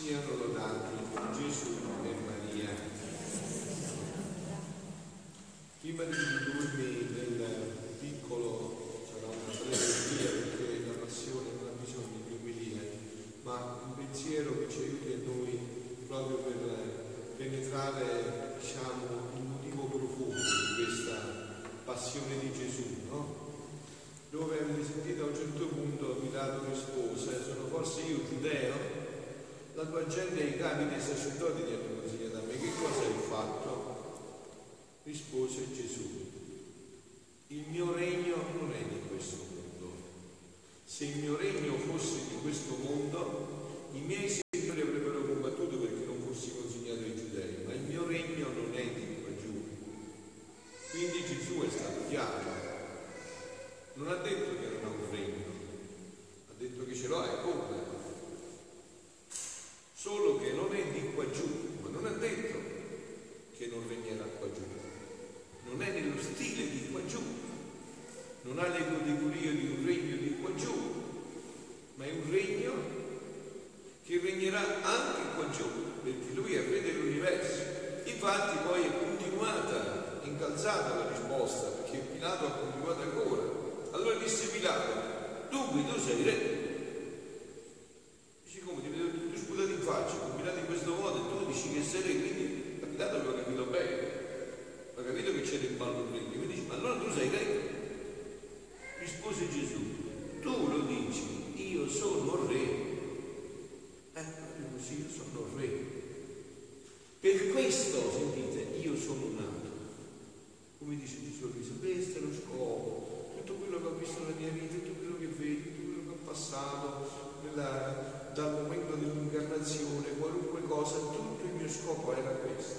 Siano lodati Gesù e Maria. Prima di introdurmi nel piccolo, sarà una breve perché la passione non ha bisogno di umilia, ma un pensiero che ci aiuti a noi proprio per penetrare diciamo, il motivo profondo di questa passione di Gesù, no? dove avete sentito a un certo punto Pilato rispose, sono forse io giudeo? La tua gente e i capi dei sacerdoti ti hanno consegnato a me, che cosa hai fatto? Rispose Gesù, il mio regno non è di questo mondo. Se il mio regno fosse di questo mondo, i miei seguitori avrebbero combattuto perché non fossi consegnato ai giudei, ma il mio regno non è di qua giù. Quindi Gesù è stato chiaro. Non ha detto che non ha un regno, ha detto che ce l'ha e come solo che non è di qua giù, ma non ha detto che non regnerà qua giù, non è nello stile di qua giù, non ha le categorie di un regno di qua giù, ma è un regno che regnerà anche qua giù, perché lui è il re dell'universo. Infatti poi è continuata, incalzata la risposta, perché Pilato ha continuato ancora. Allora disse Pilato, dunque tu sei re, faccio, combinato in questo modo e tu dici che sei re, quindi Pilato aveva capito bene, ha capito che c'era il ballo regno, quindi dice, ma allora tu sei re? Rispose Gesù, tu lo dici, io sono re. Eh, così io sono re. Per questo, sentite, io sono nato. Come dice Gesù, questo è lo scopo, tutto quello che ho visto nella mia vita, tutto quello che vedo, tutto quello che ho passato, nella, dal momento dell'incarnazione, qualunque cosa, tutto il mio scopo era questo,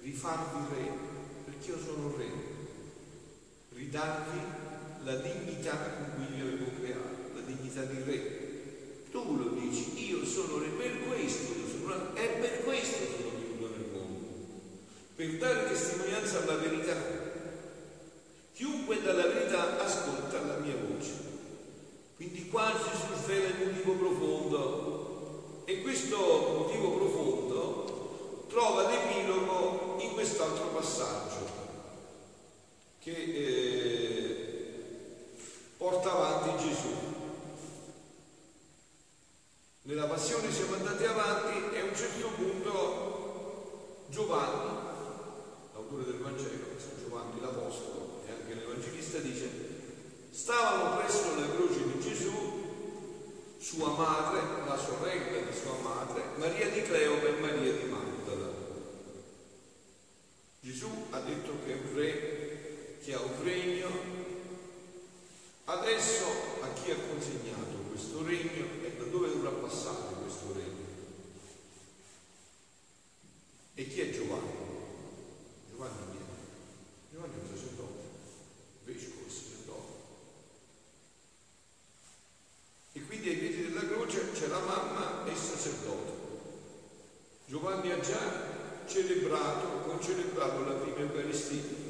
rifarvi re, io sono re, ridarvi la dignità con cui vi avevo creato, la dignità di re. Tu lo dici, io sono re, per questo io sono re, è per questo sono venuto nel mondo, per dare testimonianza alla verità. Chiunque dalla verità ascolta la mia voce. Quindi qua Gesù svela il motivo profondo e questo motivo profondo trova l'epilogo in quest'altro passaggio che eh, porta avanti Gesù. Nella passione siamo andati avanti e a un certo punto Giovanni, l'autore del Vangelo, Giovanni l'Apostolo e anche l'Evangelista dice stavano presso la croce di Gesù, sua madre, la sorella di sua madre, Maria di Cleopa e Maria di Magdala. Gesù ha detto che è un un regno. Adesso a chi ha consegnato questo regno e da dove dovrà passare questo regno? E chi è Giovanni? Giovanni chi è? Giovanni è un sacerdote, vescovo sacerdote. E quindi ai piedi della croce c'è la mamma e il sacerdote. Giovanni ha già celebrato, concelebrato la prima Eucaristia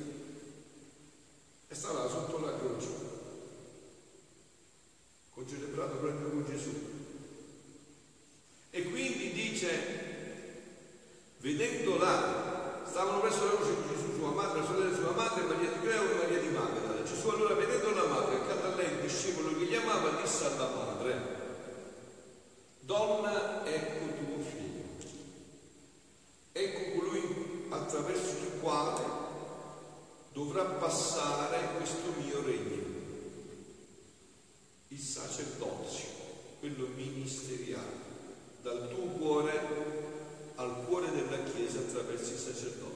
e sta là sotto la croce, concelebrato proprio con Gesù. E quindi dice, vedendo là, stavano presso la croce di Gesù, sua madre, la sorella di sua madre, Maria di Cleo e Maria di Magdala. Gesù allora vedendo la madre, accanto a lei il discepolo che gli amava, disse alla madre, Donna, ecco tuo figlio. Ecco colui attraverso il quale dovrà passare questo mio regno. Il sacerdozio, quello ministeriale, dal tuo cuore al cuore della Chiesa attraverso i sacerdoti.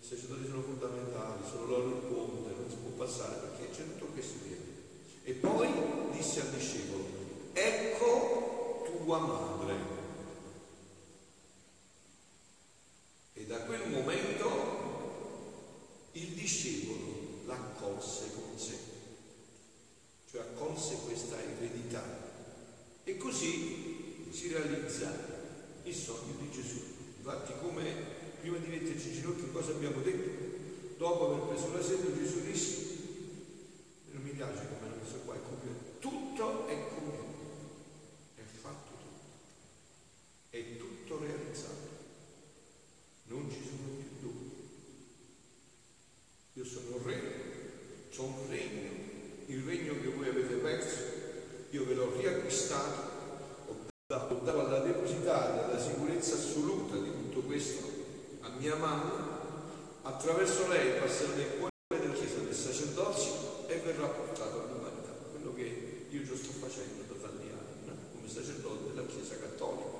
I sacerdoti sono fondamentali, sono loro il ponte, non si può passare perché c'è tutto questo dietro. E poi disse al discepolo, ecco tua madre. E da quel momento il discepolo l'accolse con sé, cioè accolse questa eredità. E così si realizza il sogno di Gesù. Infatti, come prima di metterci in ginocchio, cosa abbiamo detto? Dopo aver preso la sede, Gesù disse, non mi piace come l'ho messo qua, è compiuto, tutto è compiuto, è fatto tutto. l'ho riacquistato, ho dato, ho dato alla depositaria la sicurezza assoluta di tutto questo a mia mamma, attraverso lei passerà nel cuore della Chiesa del sacerdozio e verrà portato all'umanità, quello che io già sto facendo da tanti anni, no? come sacerdote della Chiesa Cattolica.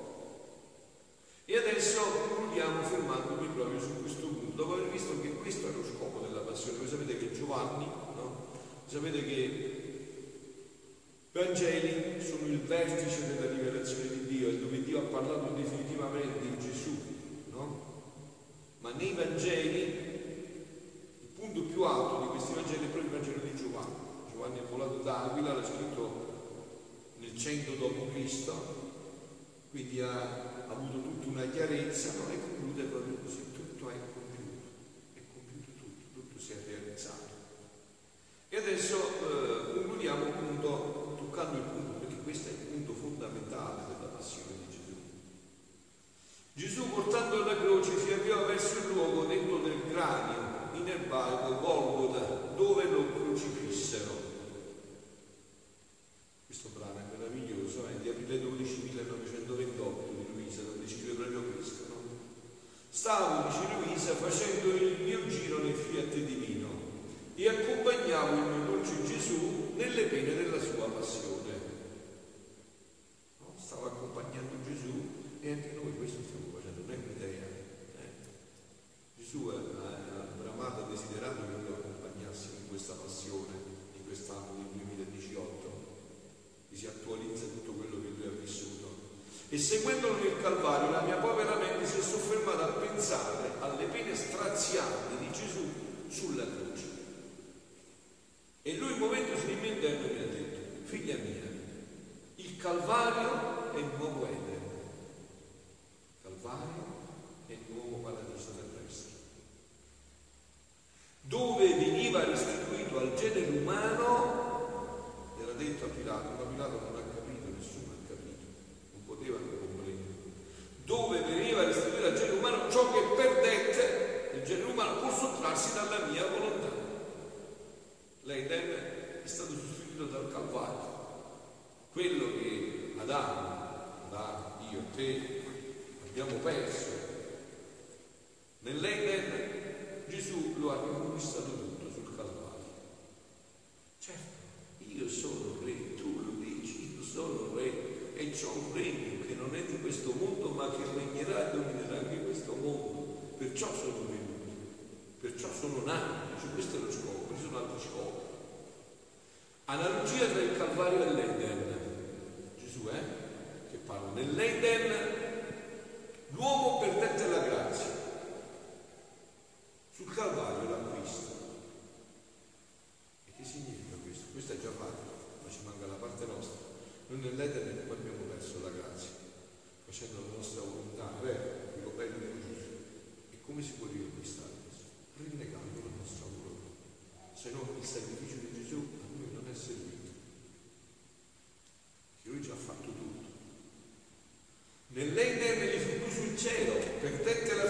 Adesso concludiamo fermandomi proprio su questo punto, dopo aver visto che questo è lo scopo della passione. Voi sapete che Giovanni, no? sapete che i Vangeli sono il vertice della rivelazione di Dio, è dove Dio ha parlato definitivamente di Gesù, no? Ma nei Vangeli, il punto più alto di questi Vangeli è proprio il Vangelo di Giovanni. Giovanni è volato da Aquila, l'ha scritto nel 100 d.C., quindi ha avuto tutta una chiarezza, no? e conclude proprio così, tutto è compiuto tutto, tutto si è realizzato. E adesso eh, concludiamo appunto toccando il punto, perché questo è il punto fondamentale della passione di Gesù. Gesù portando la croce si avviò verso il luogo dentro del cranio, in Erbalco, Golgota, dove lo crocifissero. Questo brano è meraviglioso, è di aprile 12 1928 dice proprio questo. No? Stavo, dice Luisa, facendo il mio giro nel fiat divino e accompagnavo il mio dolce Gesù nelle pene della sua passione. No? Stavo accompagnando Gesù e anche noi questo stiamo facendo, non è un'idea. Eh? Gesù ha bramato e desiderato che noi lo accompagnassimo in questa passione di quest'anno del 2018, che si attualizza tutto quello che lui ha vissuto e seguendolo nel Calvario la mia povera mente si è soffermata a pensare alle pene strazianti di Gesù sulla croce. E lui muovendosi in mente mi ha detto, figlia mia, il Calvario è il nuovo Eden. Calvario è il nuovo paradiso terrestre. Dove veniva restituito al genere umano, era detto a Pilato, ma Pilato non ha potevano comprendere, dove veniva restituito al genere umano ciò che perdette, il genere umano può sottrarsi dalla mia volontà. L'Eden è stato sostituito dal Calvario. Quello che Adamo, Te abbiamo perso nell'Eden, Gesù lo ha riconquistato tutto sul Calvario. Certo, io sono re, tu lo dici, io sono re e c'ho un regno che non è di questo mondo ma che regnerà e dominerà anche questo mondo. Perciò sono venuti, perciò sono nati, cioè, questo è lo scopo, ci sono altri scopi. Analogia tra il Calvario e l'Eden. Gesù eh, che. Nell'Eden l'uomo perdette la grazia, sul Calvario l'acquista. E che significa questo? Questo è già fatto, ma ci manca la parte nostra. Noi nell'Eden abbiamo perso la grazia, facendo la nostra volontà, vero, giusto. E come si può riacquistare questo? Rinnegando la nostra volontà. Se no il sacrificio di Gesù a noi non è servito. Che lui già ha fatto tutto. Nell'Eden gli fu chiuso il cielo, perdette la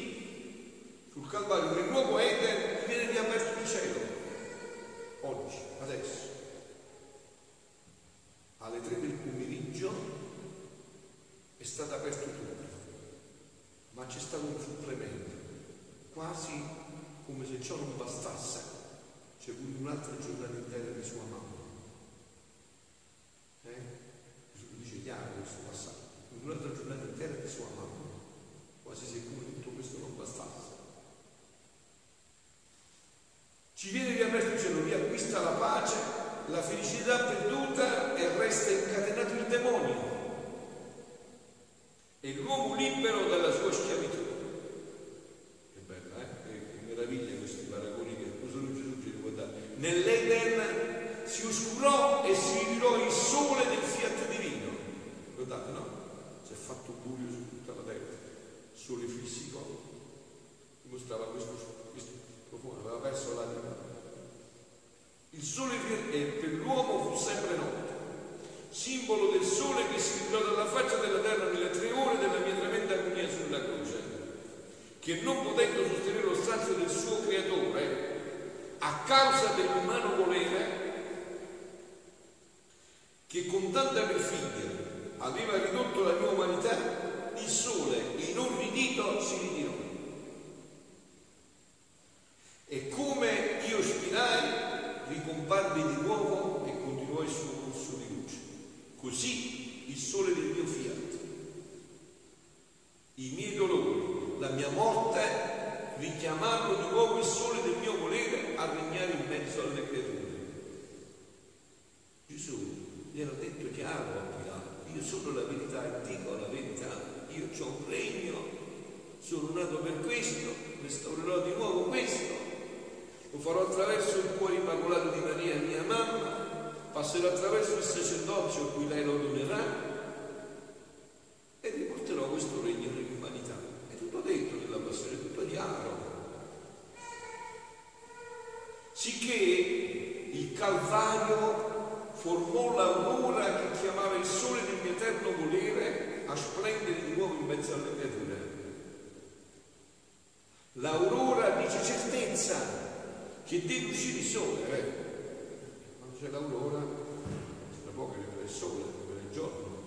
Calvario, nel nuovo Eden viene riaperto il cielo, oggi, adesso, alle tre del pomeriggio è stato aperto tutto, ma c'è stato un supplemento, quasi come se ciò non bastasse, c'è voluto un'altra giornata intera di sua mamma. Eh? Si Dice chiaro questo passaggio, un'altra giornata intera di sua mamma, quasi se come tutto questo non bastasse. che riacquista la pace, la felicità perduta e resta incatenato il demonio. E l'uomo libero dalla sua schiavitù. Che bella, eh? Che meraviglia questi paragoni che solo Gesù ci può dare. Nell'Eden si oscurò e si ritirò il sole del fiato divino. Guardate, no? Si è fatto buio su tutta la terra. Sole fissico. mostrava questo, questo profumo, aveva perso l'anima. Il sole per l'uomo fu sempre notte, simbolo del sole che si ritirò dalla faccia della terra nelle tre ore della mia tremenda agonia sulla croce, che non potendo sostenere lo strazio del suo creatore, a causa dell'umano volere, che con tanta perfidia aveva ridotto la mia umanità, il sole inorridito si ritirò. I miei dolori, la mia morte richiamarono di nuovo il sole del mio volere a regnare in mezzo alle creature. Gesù gli era detto chiaro a Pilato, io sono la verità e dico la verità, io ho un regno, sono nato per questo, restaurerò di nuovo questo, lo farò attraverso il cuore immacolato di Maria, mia mamma, passerò attraverso il sacerdozio a cui lei lo donerà e riporterò questo regno nell'umanità. È tutto detto nella passione, è tutto chiaro. Sicché il Calvario formò l'aurora che chiamava il sole del mio eterno volere a splendere di nuovo in mezzo alle creature. L'aurora dice certezza, che deve uscire il sole, eh? non c'è l'aurora, tra poco arriverà il sole, arriverà il giorno.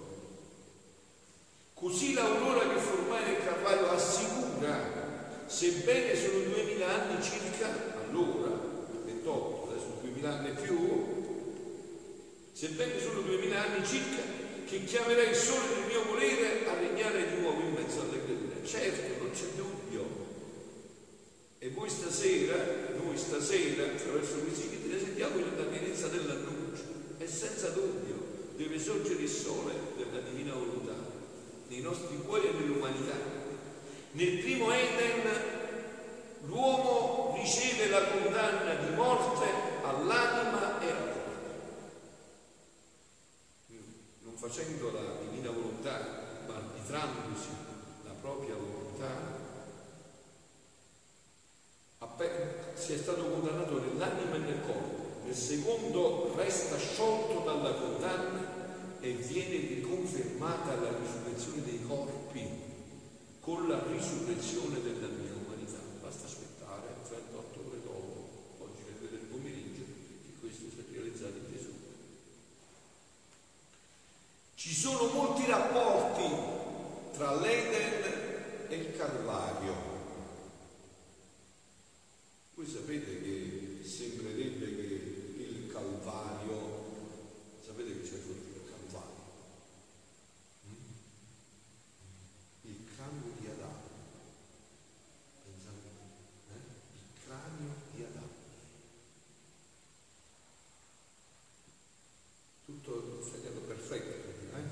Così l'aurora che formai nel cavallo assicura, sebbene sono duemila anni circa, allora, 28, adesso duemila anni e più, sebbene sono duemila anni circa, che chiamerà il sole del mio volere a regnare di nuovo in mezzo alle creature. Certo, non c'è dubbio, e voi stasera, noi stasera, attraverso questi chiti, sentiamo la pienezza dell'annuncio e senza dubbio deve sorgere il sole della divina volontà nei nostri cuori e nell'umanità. Nel primo Eden l'uomo riceve la condanna di morte all'anima e al corpo, non facendo la divina volontà, ma arbitrandosi la propria volontà si è stato condannato nell'anima e nel corpo, nel secondo resta sciolto dalla condanna e viene riconfermata la risurrezione dei corpi con la risurrezione della mia umanità. Basta aspettare 38 ore dopo, oggi nel del pomeriggio, che questo si è realizzato in Gesù. Ci sono molti rapporti tra l'Eden e il Calvario. Voi sapete che sembrerebbe che il Calvario, sapete che c'è il Calvario? Mm? Il cranio di Adamo. Pensate, eh? Il cranio di Adamo. Tutto segnato perfetto, eh?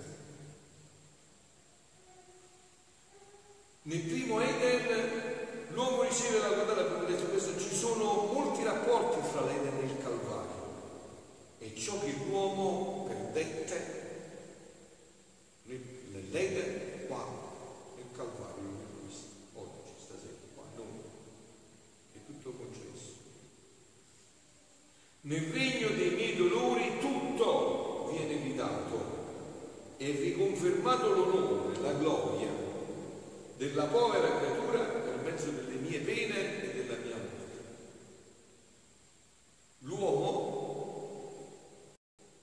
Nel primo Eden l'uomo riceve la guardata per detto questo ci sono molti rapporti fra l'Eden e il Calvario e ciò che l'uomo perdette nell'Eden qua nel Calvario in Cristo oggi, stasera, qua noi è tutto concesso nel regno dei miei dolori tutto viene ridato e riconfermato l'onore, la gloria della povera creatura per mezzo delle mie pene e della mia morte. L'uomo,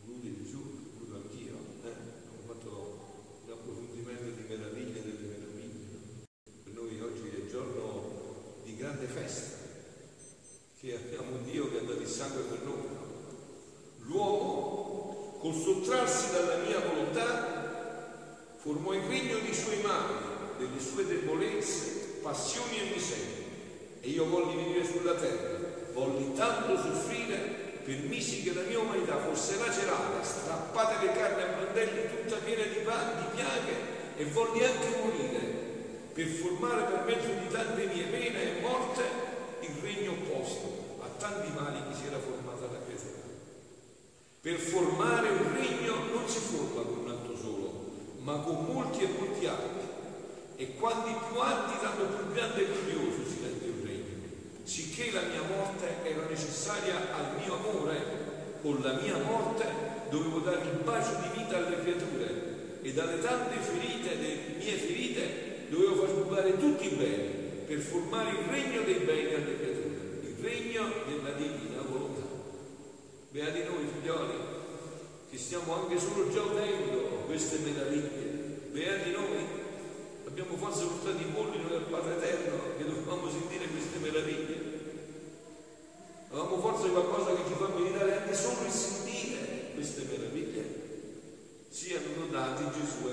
voluto Gesù, voluto anch'io, eh, abbiamo fatto un approfondimento di meraviglie delle meraviglie. Per noi oggi è il giorno di grande festa, che abbiamo un Dio che ha dato il sangue per noi. L'uomo, col sottrarsi dalla mia volontà, formò il regno di suoi mali delle sue debolezze, passioni e miserie. E io volli venire sulla terra, volli tanto soffrire, permisi che la mia umanità fosse lacerata, strappate le carni a brandelli tutta piena di, pan, di piaghe e volli anche morire, per formare per mezzo di tante mie pene e morte il regno opposto tanti mali che si era formata la creatura. Per formare un regno non si forma con un atto solo, ma con molti e molti atti. E quanti più atti tanto più grande e glorioso si rende il regno, sicché la mia morte era necessaria al mio amore, con la mia morte dovevo dare il bacio di vita alle creature e dalle tante ferite, le mie ferite, dovevo far sbucare tutti i beni per formare il regno dei beni alle creature, il regno della divina volontà. Beati noi, figlioli, che stiamo anche solo già udendo queste meraviglie. Beati noi, abbiamo forse portato i polli noi al Padre Eterno che dovevamo sentire queste meraviglie. Avevamo forse qualcosa che ci fa meditare anche solo il sentire queste meraviglie. Siano lodati Gesù e